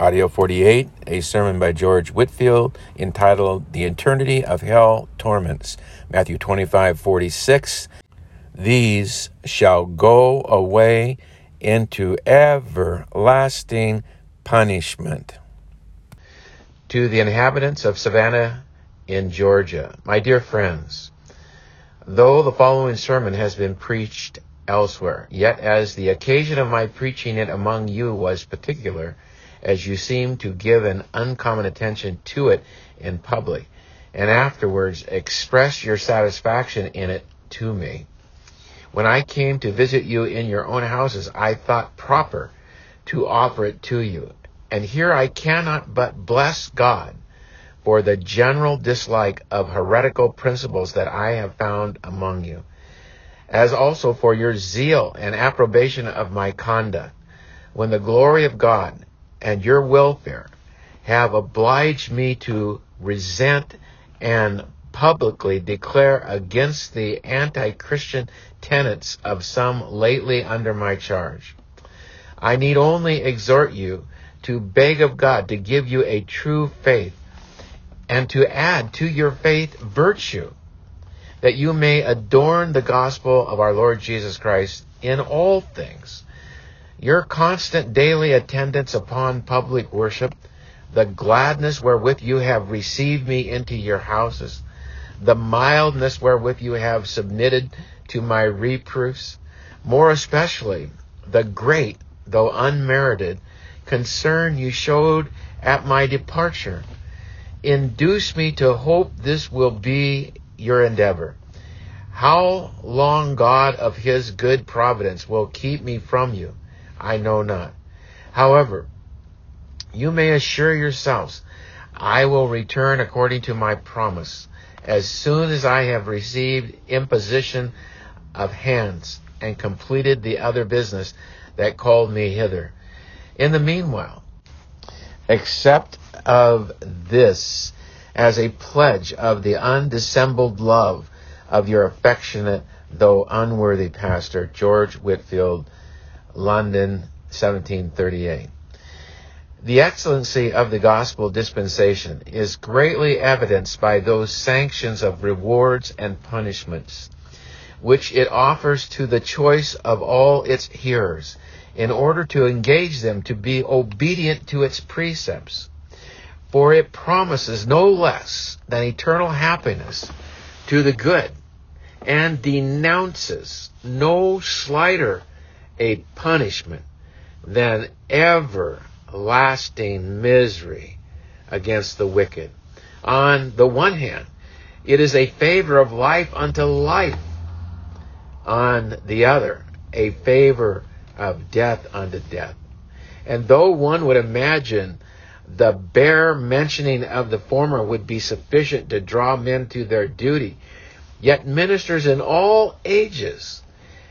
Audio 48, a sermon by George Whitefield entitled The Eternity of Hell Torments. Matthew 25, 46. These shall go away into everlasting punishment. To the inhabitants of Savannah in Georgia, my dear friends, though the following sermon has been preached elsewhere, yet as the occasion of my preaching it among you was particular, as you seem to give an uncommon attention to it in public, and afterwards express your satisfaction in it to me. When I came to visit you in your own houses, I thought proper to offer it to you. And here I cannot but bless God for the general dislike of heretical principles that I have found among you, as also for your zeal and approbation of my conduct, when the glory of God and your welfare have obliged me to resent and publicly declare against the anti Christian tenets of some lately under my charge. I need only exhort you to beg of God to give you a true faith and to add to your faith virtue, that you may adorn the gospel of our Lord Jesus Christ in all things your constant daily attendance upon public worship, the gladness wherewith you have received me into your houses, the mildness wherewith you have submitted to my reproofs, more especially the great, though unmerited, concern you showed at my departure, induce me to hope this will be your endeavor. How long God of his good providence will keep me from you? I know not. However, you may assure yourselves, I will return according to my promise, as soon as I have received imposition of hands and completed the other business that called me hither. In the meanwhile, accept of this as a pledge of the undissembled love of your affectionate though unworthy pastor, George Whitefield London, 1738. The excellency of the gospel dispensation is greatly evidenced by those sanctions of rewards and punishments which it offers to the choice of all its hearers in order to engage them to be obedient to its precepts. For it promises no less than eternal happiness to the good and denounces no slighter a punishment than everlasting misery against the wicked. On the one hand, it is a favor of life unto life. On the other, a favor of death unto death. And though one would imagine the bare mentioning of the former would be sufficient to draw men to their duty, yet ministers in all ages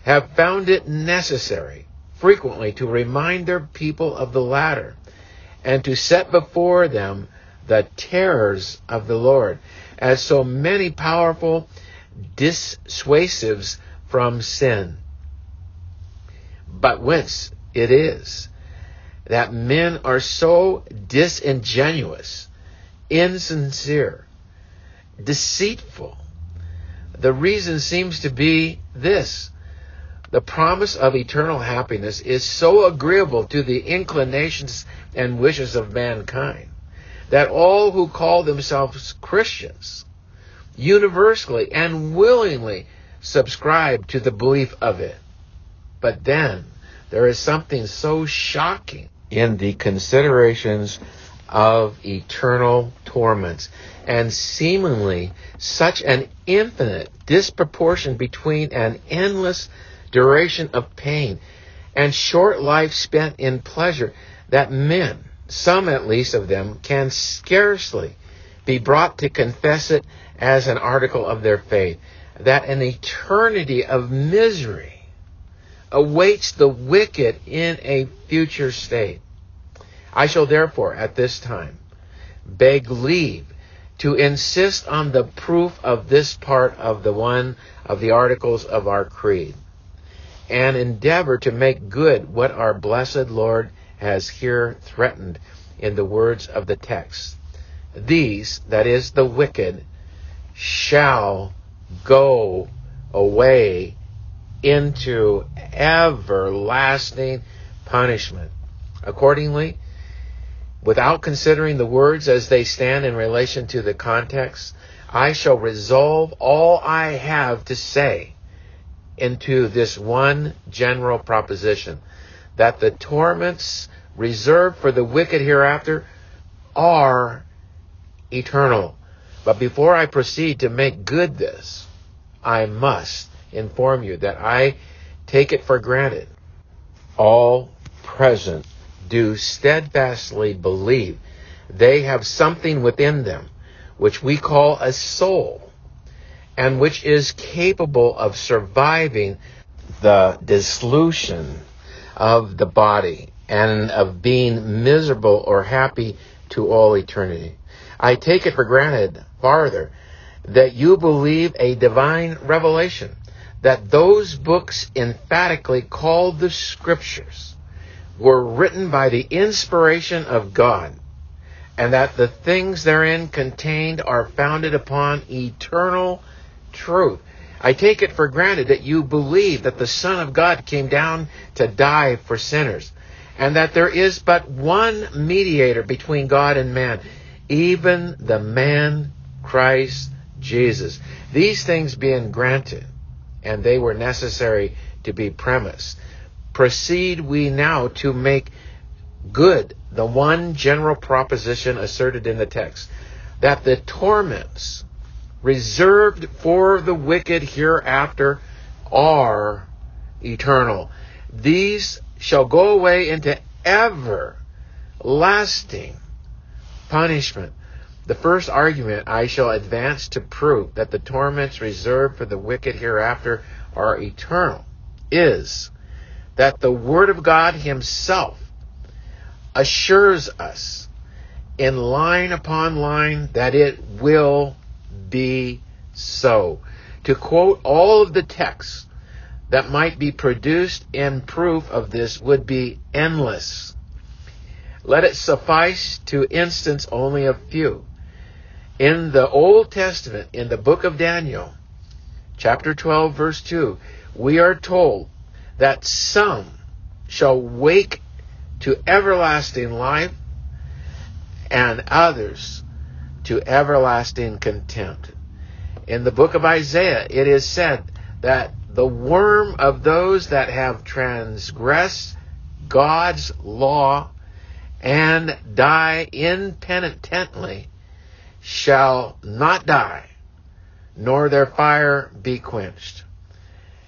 have found it necessary frequently to remind their people of the latter and to set before them the terrors of the Lord as so many powerful dissuasives from sin. But whence it is that men are so disingenuous, insincere, deceitful, the reason seems to be this the promise of eternal happiness is so agreeable to the inclinations and wishes of mankind that all who call themselves Christians universally and willingly subscribe to the belief of it. But then there is something so shocking in the considerations of eternal torments and seemingly such an infinite disproportion between an endless duration of pain, and short life spent in pleasure that men, some at least of them, can scarcely be brought to confess it as an article of their faith, that an eternity of misery awaits the wicked in a future state. I shall therefore, at this time, beg leave to insist on the proof of this part of the one of the articles of our creed and endeavor to make good what our blessed Lord has here threatened in the words of the text. These, that is, the wicked, shall go away into everlasting punishment. Accordingly, without considering the words as they stand in relation to the context, I shall resolve all I have to say into this one general proposition that the torments reserved for the wicked hereafter are eternal. But before I proceed to make good this, I must inform you that I take it for granted. All present do steadfastly believe. They have something within them which we call a soul and which is capable of surviving the dissolution of the body and of being miserable or happy to all eternity. I take it for granted farther that you believe a divine revelation, that those books emphatically called the scriptures were written by the inspiration of God, and that the things therein contained are founded upon eternal truth. I take it for granted that you believe that the Son of God came down to die for sinners, and that there is but one mediator between God and man, even the man Christ Jesus. These things being granted, and they were necessary to be premised, proceed we now to make good the one general proposition asserted in the text that the torments reserved for the wicked hereafter are eternal. These shall go away into everlasting punishment. The first argument I shall advance to prove that the torments reserved for the wicked hereafter are eternal is that the Word of God Himself assures us in line upon line that it will be so. To quote all of the texts that might be produced in proof of this would be endless. Let it suffice to instance only a few. In the Old Testament, in the book of Daniel, chapter 12, verse 2, we are told that some shall wake to everlasting life and others to everlasting contempt. In the book of Isaiah, it is said that the worm of those that have transgressed God's law and die impenitently shall not die, nor their fire be quenched.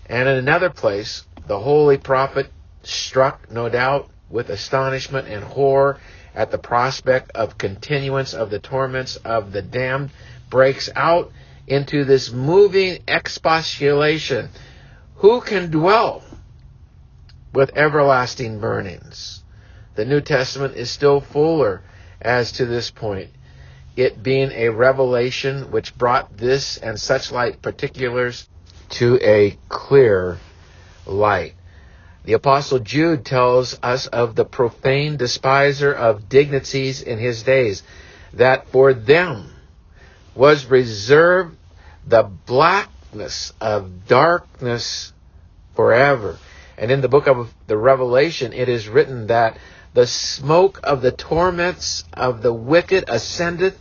And in another place, the holy prophet, struck, no doubt, with astonishment and horror at the prospect of continuance of the torments of the damned, breaks out into this moving expostulation. Who can dwell with everlasting burnings? The New Testament is still fuller as to this point, it being a revelation which brought this and such like particulars to a clear light. The Apostle Jude tells us of the profane despiser of dignities in his days, that for them was reserved the blackness of darkness forever. And in the book of the Revelation, it is written that the smoke of the torments of the wicked ascendeth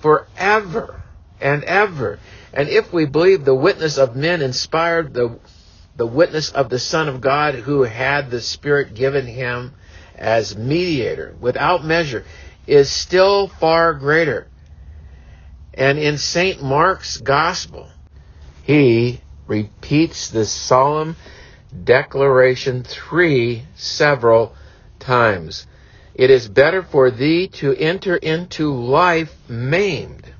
forever and ever. And if we believe the witness of men inspired the the witness of the Son of God who had the Spirit given him as mediator without measure is still far greater. And in St. Mark's Gospel, he repeats this solemn declaration three several times. It is better for thee to enter into life maimed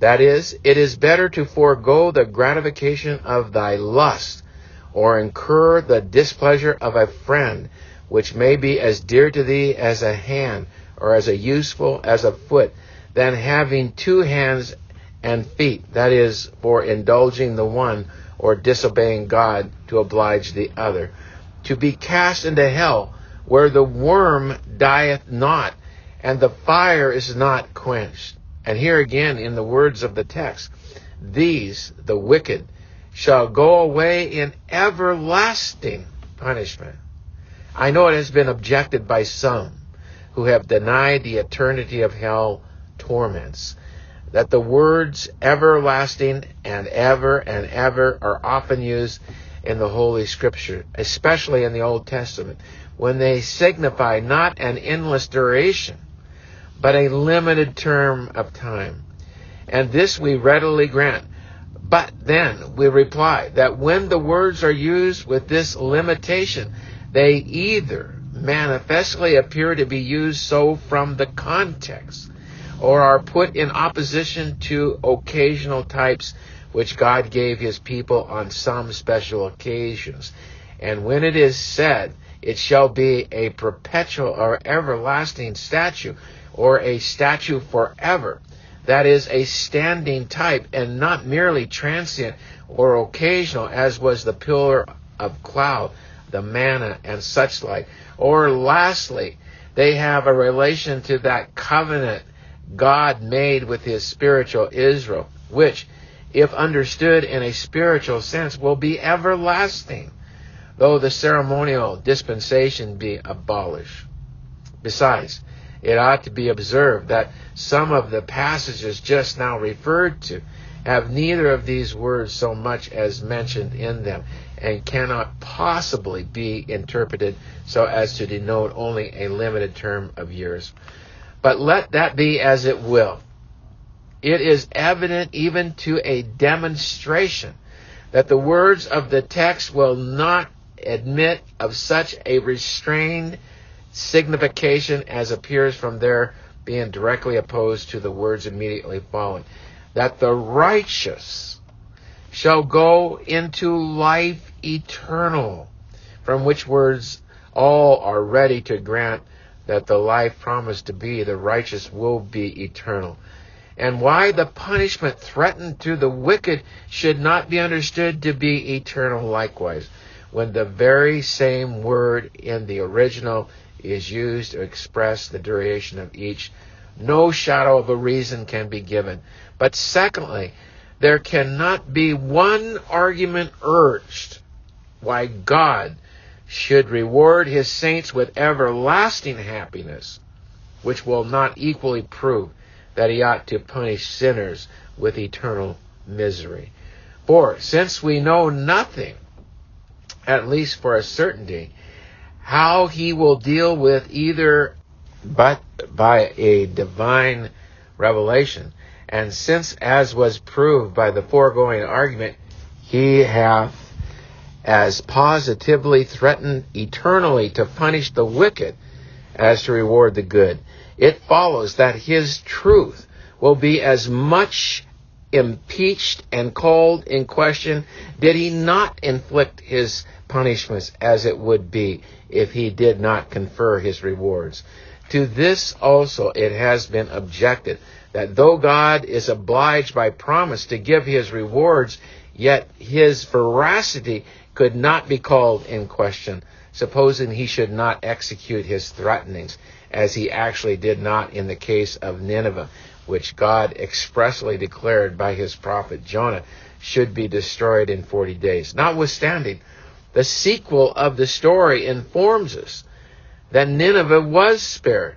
that is, it is better to forego the gratification of thy lust, or incur the displeasure of a friend, which may be as dear to thee as a hand, or as useful as a foot, than having two hands and feet, that is, for indulging the one, or disobeying God to oblige the other. To be cast into hell, where the worm dieth not, and the fire is not quenched. And here again, in the words of the text, these, the wicked, shall go away in everlasting punishment. I know it has been objected by some who have denied the eternity of hell torments that the words everlasting and ever and ever are often used in the Holy Scripture, especially in the Old Testament, when they signify not an endless duration, but a limited term of time. And this we readily grant. But then we reply that when the words are used with this limitation, they either manifestly appear to be used so from the context or are put in opposition to occasional types which God gave his people on some special occasions. And when it is said, it shall be a perpetual or everlasting statue, or a statue forever. That is a standing type and not merely transient or occasional, as was the pillar of cloud, the manna, and such like. Or lastly, they have a relation to that covenant God made with his spiritual Israel, which, if understood in a spiritual sense, will be everlasting, though the ceremonial dispensation be abolished. Besides, it ought to be observed that some of the passages just now referred to have neither of these words so much as mentioned in them and cannot possibly be interpreted so as to denote only a limited term of years. But let that be as it will. It is evident even to a demonstration that the words of the text will not admit of such a restrained signification as appears from their being directly opposed to the words immediately following. That the righteous shall go into life eternal, from which words all are ready to grant that the life promised to be the righteous will be eternal. And why the punishment threatened to the wicked should not be understood to be eternal likewise, when the very same word in the original is used to express the duration of each. No shadow of a reason can be given. But secondly, there cannot be one argument urged why God should reward his saints with everlasting happiness, which will not equally prove that he ought to punish sinners with eternal misery. For since we know nothing, at least for a certainty, how he will deal with either but by a divine revelation, and since, as was proved by the foregoing argument, he hath as positively threatened eternally to punish the wicked as to reward the good. It follows that his truth will be as much impeached and called in question did he not inflict his punishments as it would be if he did not confer his rewards. To this also it has been objected that though God is obliged by promise to give his rewards, yet his veracity could not be called in question, supposing he should not execute his threatenings, as he actually did not in the case of Nineveh, which God expressly declared by his prophet Jonah should be destroyed in 40 days. Notwithstanding, the sequel of the story informs us that Nineveh was spared.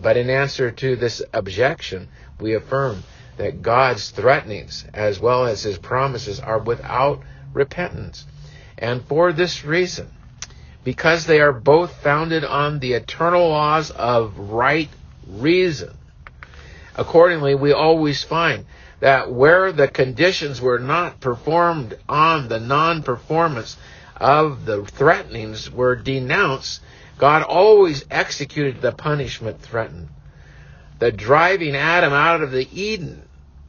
But in answer to this objection, we affirm that God's threatenings as well as his promises are without repentance. And for this reason, because they are both founded on the eternal laws of right reason, accordingly, we always find that where the conditions were not performed on the non performance of the threatenings were denounced, God always executed the punishment threatened. The driving Adam out of the Eden,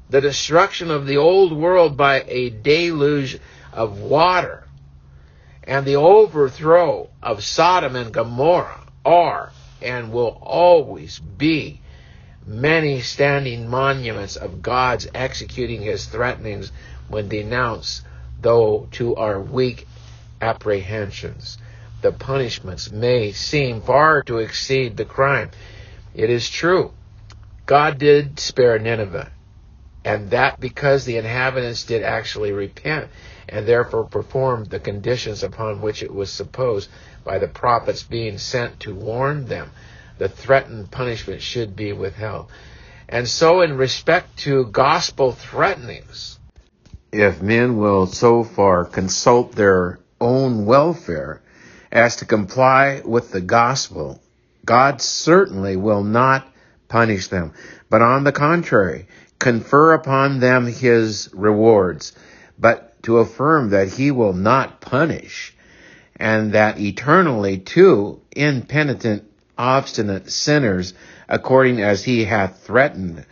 the destruction of the old world by a deluge of water, and the overthrow of Sodom and Gomorrah are and will always be many standing monuments of God's executing his threatenings when denounced, though to our weak apprehensions. The punishments may seem far to exceed the crime, It is true. God did spare Nineveh, and that because the inhabitants did actually repent and therefore performed the conditions upon which it was supposed by the prophets being sent to warn them the threatened punishment should be withheld. And so, in respect to gospel threatenings, if men will so far consult their own welfare as to comply with the gospel, God certainly will not punish them, but on the contrary, confer upon them his rewards, but to affirm that he will not punish, and that eternally too impenitent, obstinate sinners, according as he hath threatened.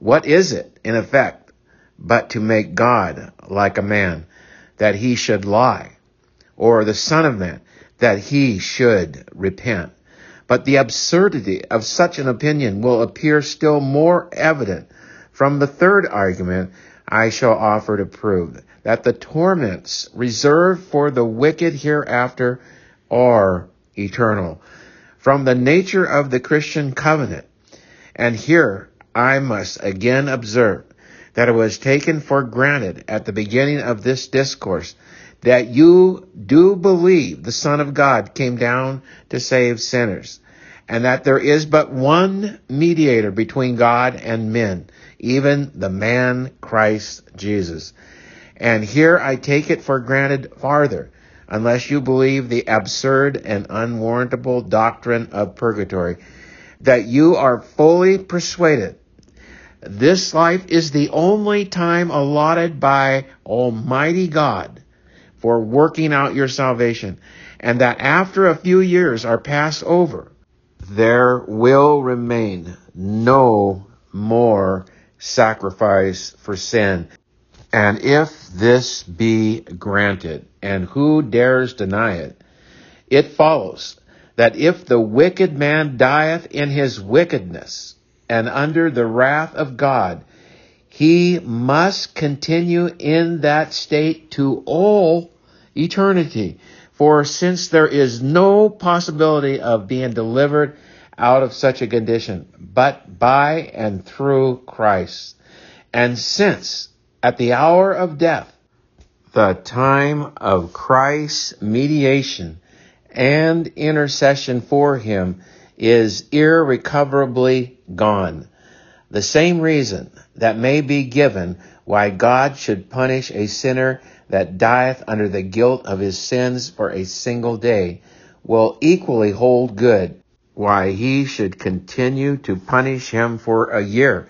What is it, in effect, but to make God like a man, that he should lie, or the Son of Man, that he should repent? But the absurdity of such an opinion will appear still more evident from the third argument I shall offer to prove that the torments reserved for the wicked hereafter are eternal. From the nature of the Christian covenant, and here I must again observe that it was taken for granted at the beginning of this discourse that you do believe the Son of God came down to save sinners, and that there is but one mediator between God and men, even the man Christ Jesus. And here I take it for granted farther, unless you believe the absurd and unwarrantable doctrine of purgatory, that you are fully persuaded this life is the only time allotted by Almighty God for working out your salvation, and that after a few years are passed over, there will remain no more sacrifice for sin. And if this be granted, and who dares deny it, it follows that if the wicked man dieth in his wickedness and under the wrath of God, he must continue in that state to all eternity. For since there is no possibility of being delivered out of such a condition, but by and through Christ, and since at the hour of death, the time of Christ's mediation and intercession for him is irrecoverably gone. The same reason that may be given why God should punish a sinner that dieth under the guilt of his sins for a single day will equally hold good why he should continue to punish him for a year,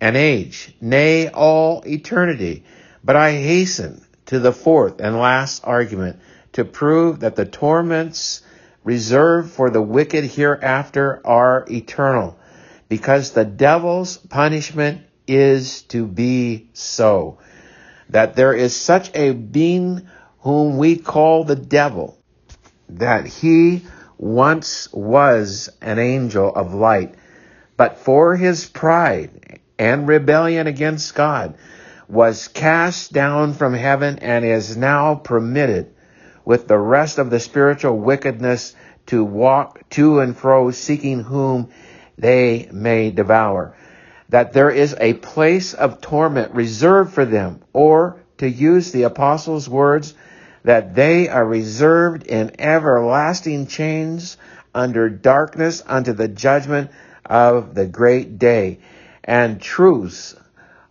an age, nay, all eternity. But I hasten to the fourth and last argument to prove that the torments reserved for the wicked hereafter are eternal, because the devil's punishment is to be so that there is such a being whom we call the devil, that he once was an angel of light, but for his pride and rebellion against God was cast down from heaven and is now permitted with the rest of the spiritual wickedness to walk to and fro seeking whom they may devour that there is a place of torment reserved for them, or, to use the apostles' words, that they are reserved in everlasting chains under darkness unto the judgment of the great day. And truths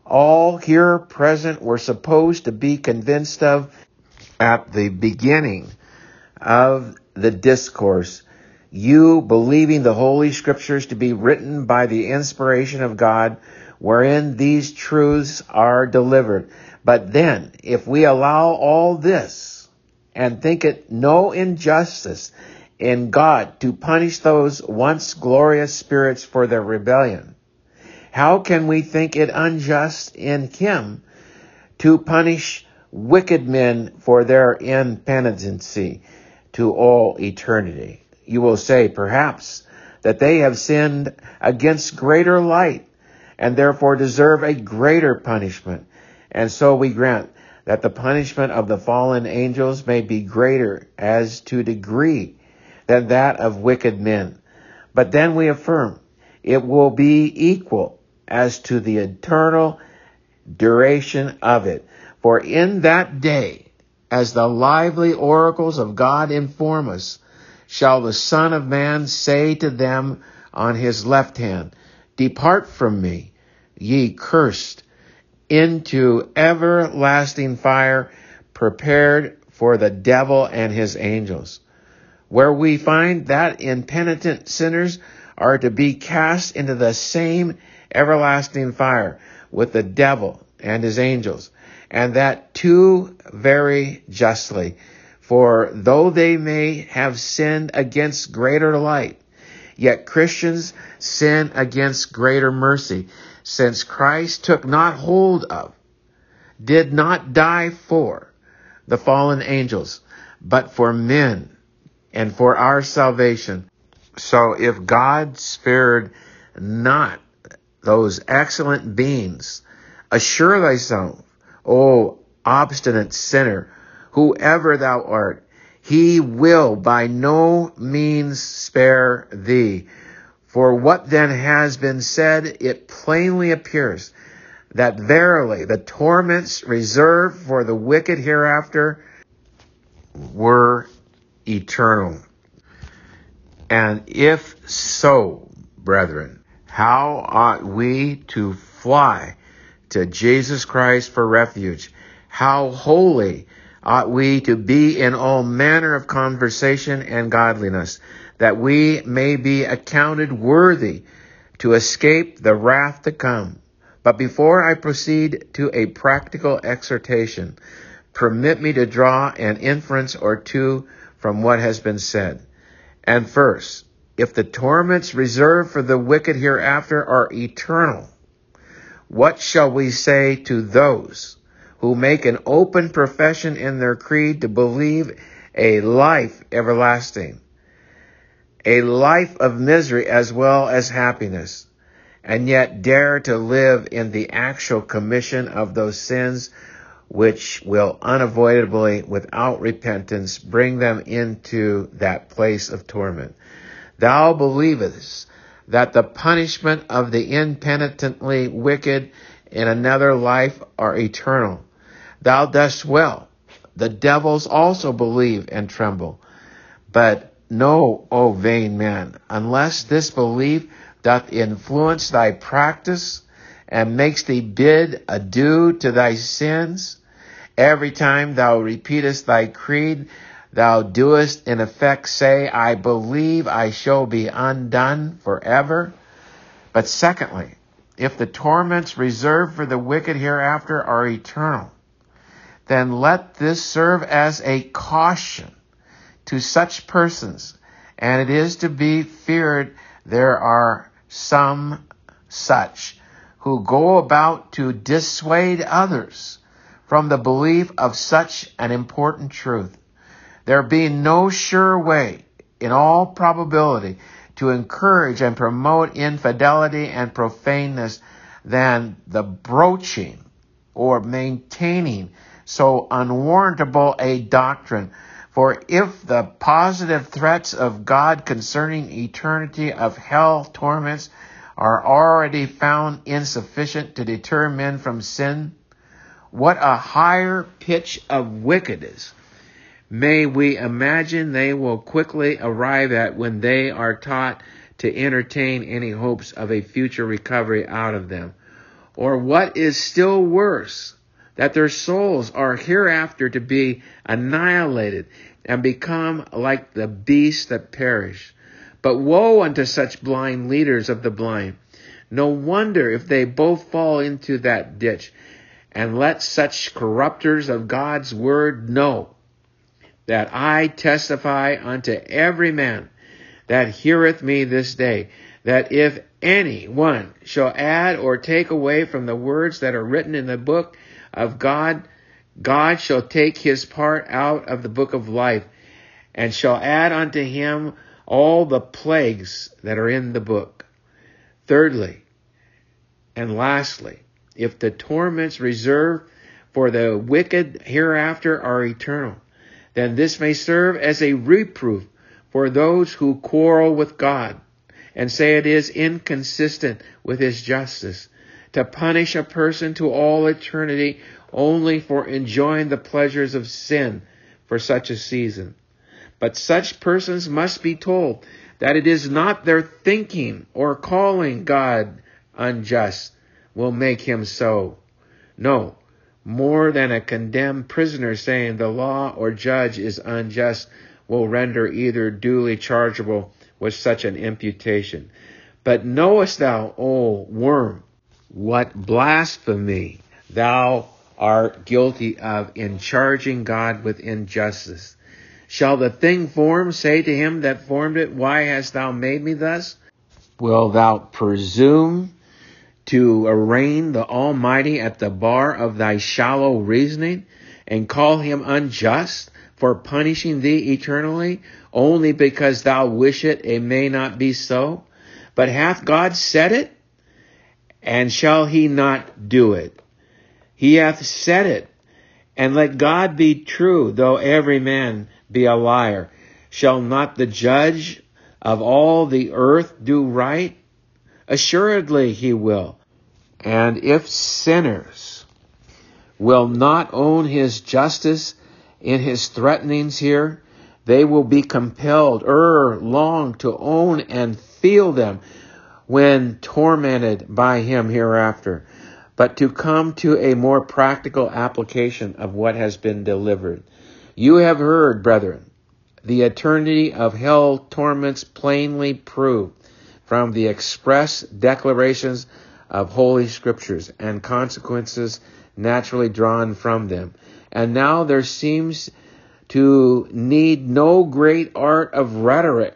all here present were supposed to be convinced of at the beginning of the discourse you believing the Holy Scriptures to be written by the inspiration of God, wherein these truths are delivered. But then, if we allow all this and think it no injustice in God to punish those once glorious spirits for their rebellion, how can we think it unjust in Him to punish wicked men for their impenitency to all eternity? you will say, perhaps, that they have sinned against greater light and therefore deserve a greater punishment. And so we grant that the punishment of the fallen angels may be greater as to degree than that of wicked men. But then we affirm, it will be equal as to the eternal duration of it. For in that day, as the lively oracles of God inform us, shall the Son of Man say to them on his left hand, Depart from me, ye cursed, into everlasting fire prepared for the devil and his angels, where we find that impenitent sinners are to be cast into the same everlasting fire with the devil and his angels, and that too very justly. For though they may have sinned against greater light, yet Christians sin against greater mercy, since Christ took not hold of, did not die for the fallen angels, but for men and for our salvation. So if God spared not those excellent beings, assure thyself, O obstinate sinner, whoever thou art, he will by no means spare thee. For what then has been said, it plainly appears that verily the torments reserved for the wicked hereafter were eternal. And if so, brethren, how ought we to fly to Jesus Christ for refuge? How holy ought we to be in all manner of conversation and godliness, that we may be accounted worthy to escape the wrath to come. But before I proceed to a practical exhortation, permit me to draw an inference or two from what has been said. And first, if the torments reserved for the wicked hereafter are eternal, what shall we say to those who make an open profession in their creed to believe a life everlasting, a life of misery as well as happiness, and yet dare to live in the actual commission of those sins which will unavoidably, without repentance, bring them into that place of torment. Thou believest that the punishment of the impenitently wicked in another life are eternal. Thou dost well. The devils also believe and tremble. But know, O vain man, unless this belief doth influence thy practice, and makes thee bid adieu to thy sins, every time thou repeatest thy creed, thou doest in effect say, I believe I shall be undone forever. But secondly, if the torments reserved for the wicked hereafter are eternal, then let this serve as a caution to such persons, and it is to be feared there are some such who go about to dissuade others from the belief of such an important truth. There being no sure way, in all probability, to encourage and promote infidelity and profaneness than the broaching or maintaining so unwarrantable a doctrine. For if the positive threats of God concerning eternity of hell torments are already found insufficient to deter men from sin, what a higher pitch of wickedness may we imagine they will quickly arrive at when they are taught to entertain any hopes of a future recovery out of them. Or what is still worse, that their souls are hereafter to be annihilated and become like the beasts that perish. But woe unto such blind leaders of the blind. No wonder if they both fall into that ditch. And let such corrupters of God's word know that I testify unto every man that heareth me this day, that if any one shall add or take away from the words that are written in the book of God, God shall take his part out of the book of life, and shall add unto him all the plagues that are in the book. Thirdly, and lastly, if the torments reserved for the wicked hereafter are eternal, then this may serve as a reproof for those who quarrel with God and say it is inconsistent with his justice to punish a person to all eternity only for enjoying the pleasures of sin for such a season. But such persons must be told that it is not their thinking or calling God unjust will make him so. No, more than a condemned prisoner saying the law or judge is unjust will render either duly chargeable with such an imputation. But knowest thou, O worm, what blasphemy thou art guilty of in charging God with injustice? Shall the thing formed say to him that formed it, Why hast thou made me thus? Will thou presume to arraign the Almighty at the bar of thy shallow reasoning and call him unjust for punishing thee eternally only because thou wish it, it may not be so? But hath God said it? And shall he not do it? He hath said it. And let God be true, though every man be a liar. Shall not the judge of all the earth do right? Assuredly he will. And if sinners will not own his justice in his threatenings here, they will be compelled ere long to own and feel them when tormented by him hereafter, but to come to a more practical application of what has been delivered. You have heard, brethren, the eternity of hell torments plainly proved from the express declarations of Holy Scriptures and consequences naturally drawn from them. And now there seems to need no great art of rhetoric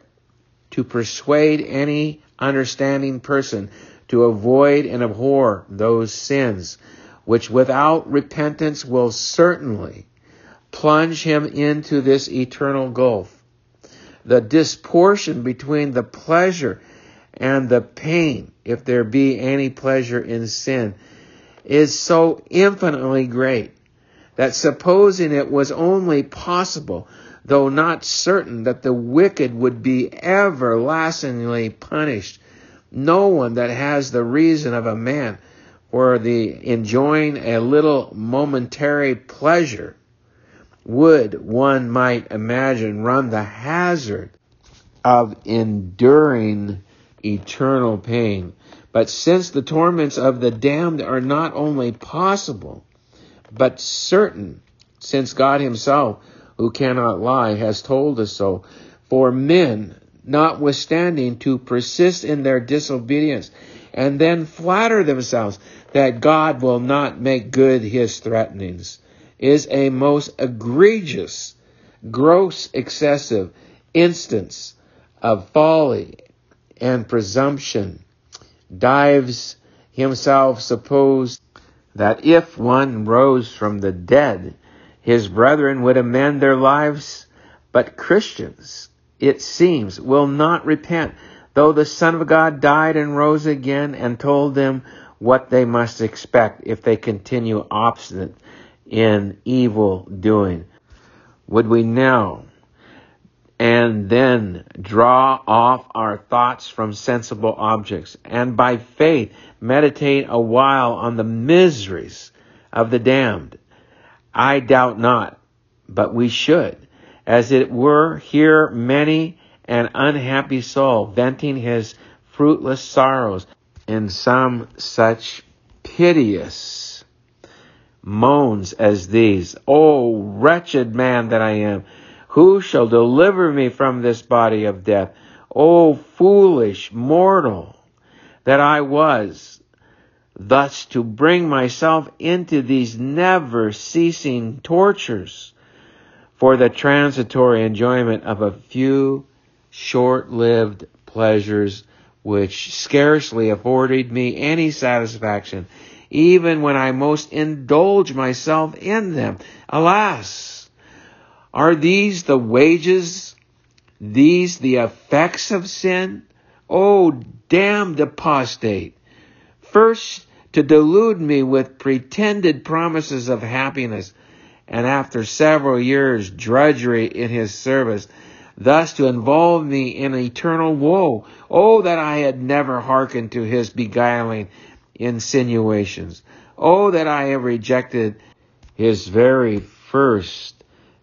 to persuade any understanding person to avoid and abhor those sins, which without repentance will certainly plunge him into this eternal gulf. The disproportion between the pleasure and the pain, if there be any pleasure in sin, is so infinitely great that supposing it was only possible, though not certain, that the wicked would be everlastingly punished, no one that has the reason of a man for the enjoying a little momentary pleasure would, one might imagine, run the hazard of enduring eternal pain. But since the torments of the damned are not only possible, but certain, since God Himself, who cannot lie, has told us so. For men, notwithstanding, to persist in their disobedience, and then flatter themselves that God will not make good His threatenings, is a most egregious, gross, excessive instance of folly and presumption. Dives himself supposed that if one rose from the dead, his brethren would amend their lives, but Christians, it seems, will not repent, though the Son of God died and rose again and told them what they must expect if they continue obstinate in evil doing. Would we now and then draw off our thoughts from sensible objects, and by faith meditate a while on the miseries of the damned. I doubt not, but we should, as it were, hear many an unhappy soul venting his fruitless sorrows in some such piteous moans as these. O oh, wretched man that I am! Who shall deliver me from this body of death? O foolish mortal that I was, thus to bring myself into these never ceasing tortures for the transitory enjoyment of a few short lived pleasures which scarcely afforded me any satisfaction, even when I most indulge myself in them. Alas! Are these the wages? These the effects of sin? Oh, damned apostate! First, to delude me with pretended promises of happiness, and after several years' drudgery in his service, thus to involve me in eternal woe. Oh, that I had never hearkened to his beguiling insinuations. Oh, that I have rejected his very first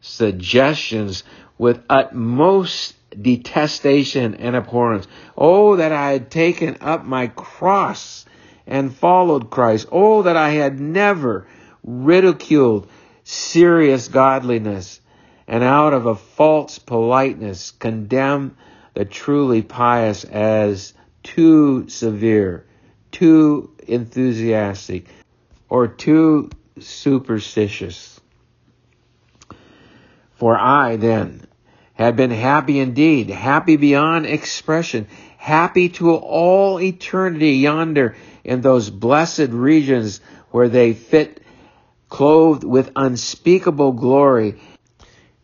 suggestions with utmost detestation and abhorrence. Oh, that I had taken up my cross and followed Christ. Oh, that I had never ridiculed serious godliness and out of a false politeness condemn the truly pious as too severe, too enthusiastic, or too superstitious. For I then had been happy indeed, happy beyond expression, happy to all eternity yonder in those blessed regions where they fit clothed with unspeakable glory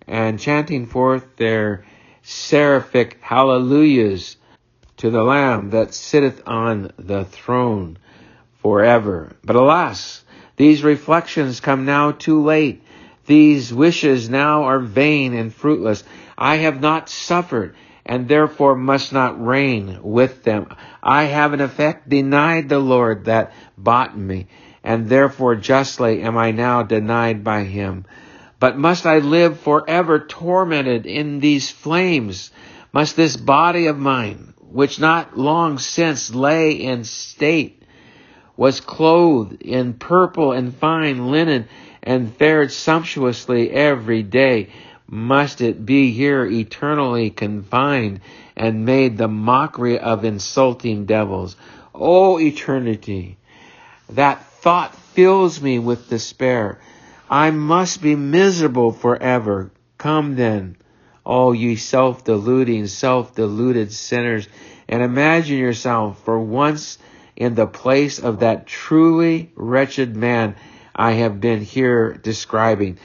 and chanting forth their seraphic hallelujahs to the Lamb that sitteth on the throne forever. But alas, these reflections come now too late. These wishes now are vain and fruitless. I have not suffered and therefore must not reign with them. I have in effect denied the Lord that bought me, and therefore justly am I now denied by him. But must I live forever tormented in these flames? Must this body of mine, which not long since lay in state, was clothed in purple and fine linen, and fared sumptuously every day, must it be here eternally confined and made the mockery of insulting devils? O eternity, that thought fills me with despair. I must be miserable forever. Come then, all ye self-deluding, self-deluded sinners, and imagine yourself for once in the place of that truly wretched man I have been here describing.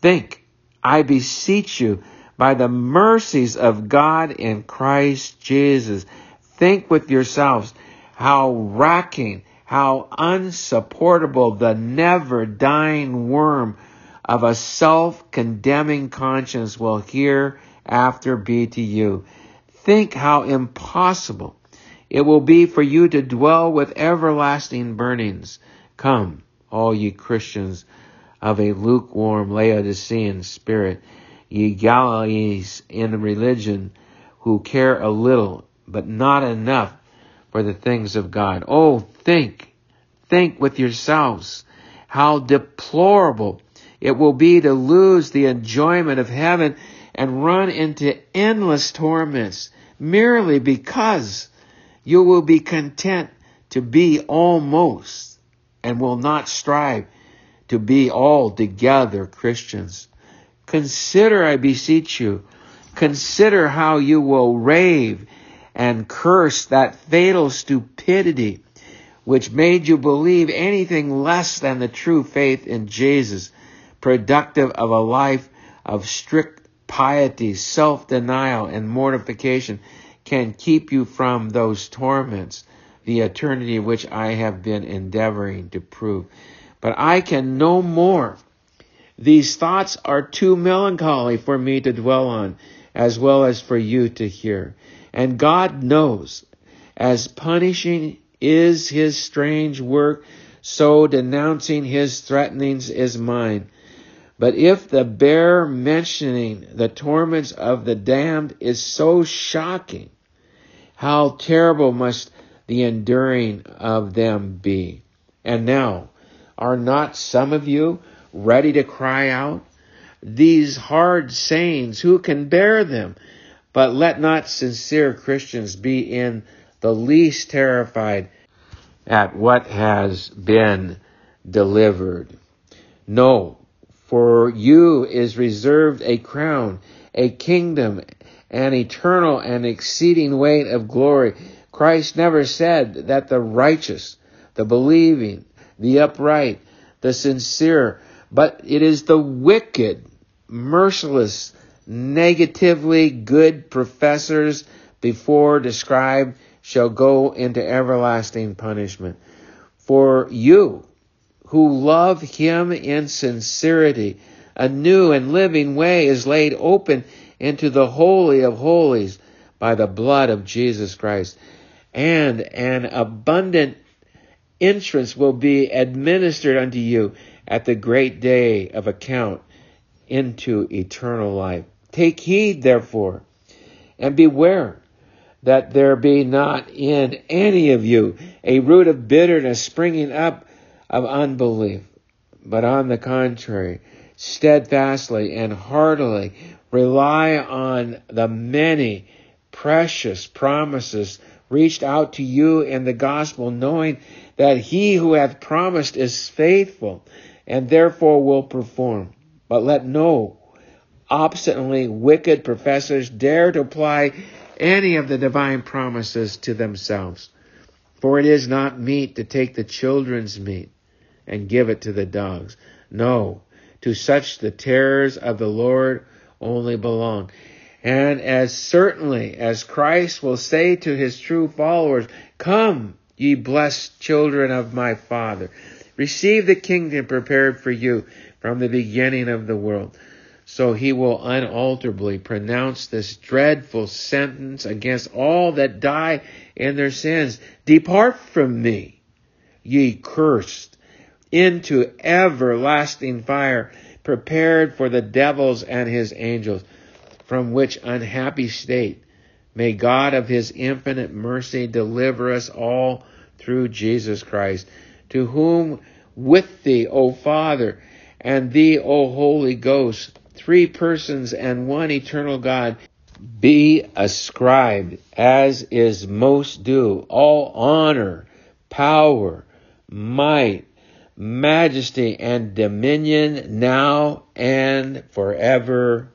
Think I beseech you, by the mercies of God in Christ Jesus, think with yourselves how racking, how unsupportable the never dying worm of a self condemning conscience will hereafter be to you. Think how impossible it will be for you to dwell with everlasting burnings. Come, all ye Christians, of a lukewarm Laodicean spirit, ye Gallios in religion who care a little, but not enough for the things of God. Oh, think, think with yourselves how deplorable it will be to lose the enjoyment of heaven and run into endless torments merely because you will be content to be almost and will not strive to be altogether Christians. Consider, I beseech you, consider how you will rave and curse that fatal stupidity which made you believe anything less than the true faith in Jesus, productive of a life of strict piety, self-denial, and mortification, can keep you from those torments, the eternity which I have been endeavoring to prove. But I can no more. These thoughts are too melancholy for me to dwell on, as well as for you to hear. And God knows, as punishing is his strange work, so denouncing his threatenings is mine. But if the bare mentioning the torments of the damned is so shocking, how terrible must the enduring of them be? And now, are not some of you ready to cry out? These hard sayings, who can bear them? But let not sincere Christians be in the least terrified at what has been delivered. No, for you is reserved a crown, a kingdom, an eternal and exceeding weight of glory. Christ never said that the righteous, the believing, the upright, the sincere, but it is the wicked, merciless, negatively good professors before described shall go into everlasting punishment. For you who love him in sincerity, a new and living way is laid open into the Holy of Holies by the blood of Jesus Christ. And an abundant entrance will be administered unto you at the great day of account into eternal life. Take heed, therefore, and beware that there be not in any of you a root of bitterness springing up of unbelief, but on the contrary, steadfastly and heartily rely on the many precious promises reached out to you in the gospel, knowing that he who hath promised is faithful and therefore will perform. But let no obstinately wicked professors dare to apply any of the divine promises to themselves. For it is not meet to take the children's meat and give it to the dogs. No, to such the terrors of the Lord only belong. And as certainly as Christ will say to his true followers, Come, ye blessed children of my Father, receive the kingdom prepared for you from the beginning of the world. So he will unalterably pronounce this dreadful sentence against all that die in their sins. Depart from me, ye cursed, into everlasting fire, prepared for the devils and his angels, from which unhappy state may God of his infinite mercy deliver us all through Jesus Christ, to whom with thee, O Father, and thee, O Holy Ghost, three persons and one eternal God, be ascribed as is most due all honor, power, might, majesty, and dominion now and forevermore.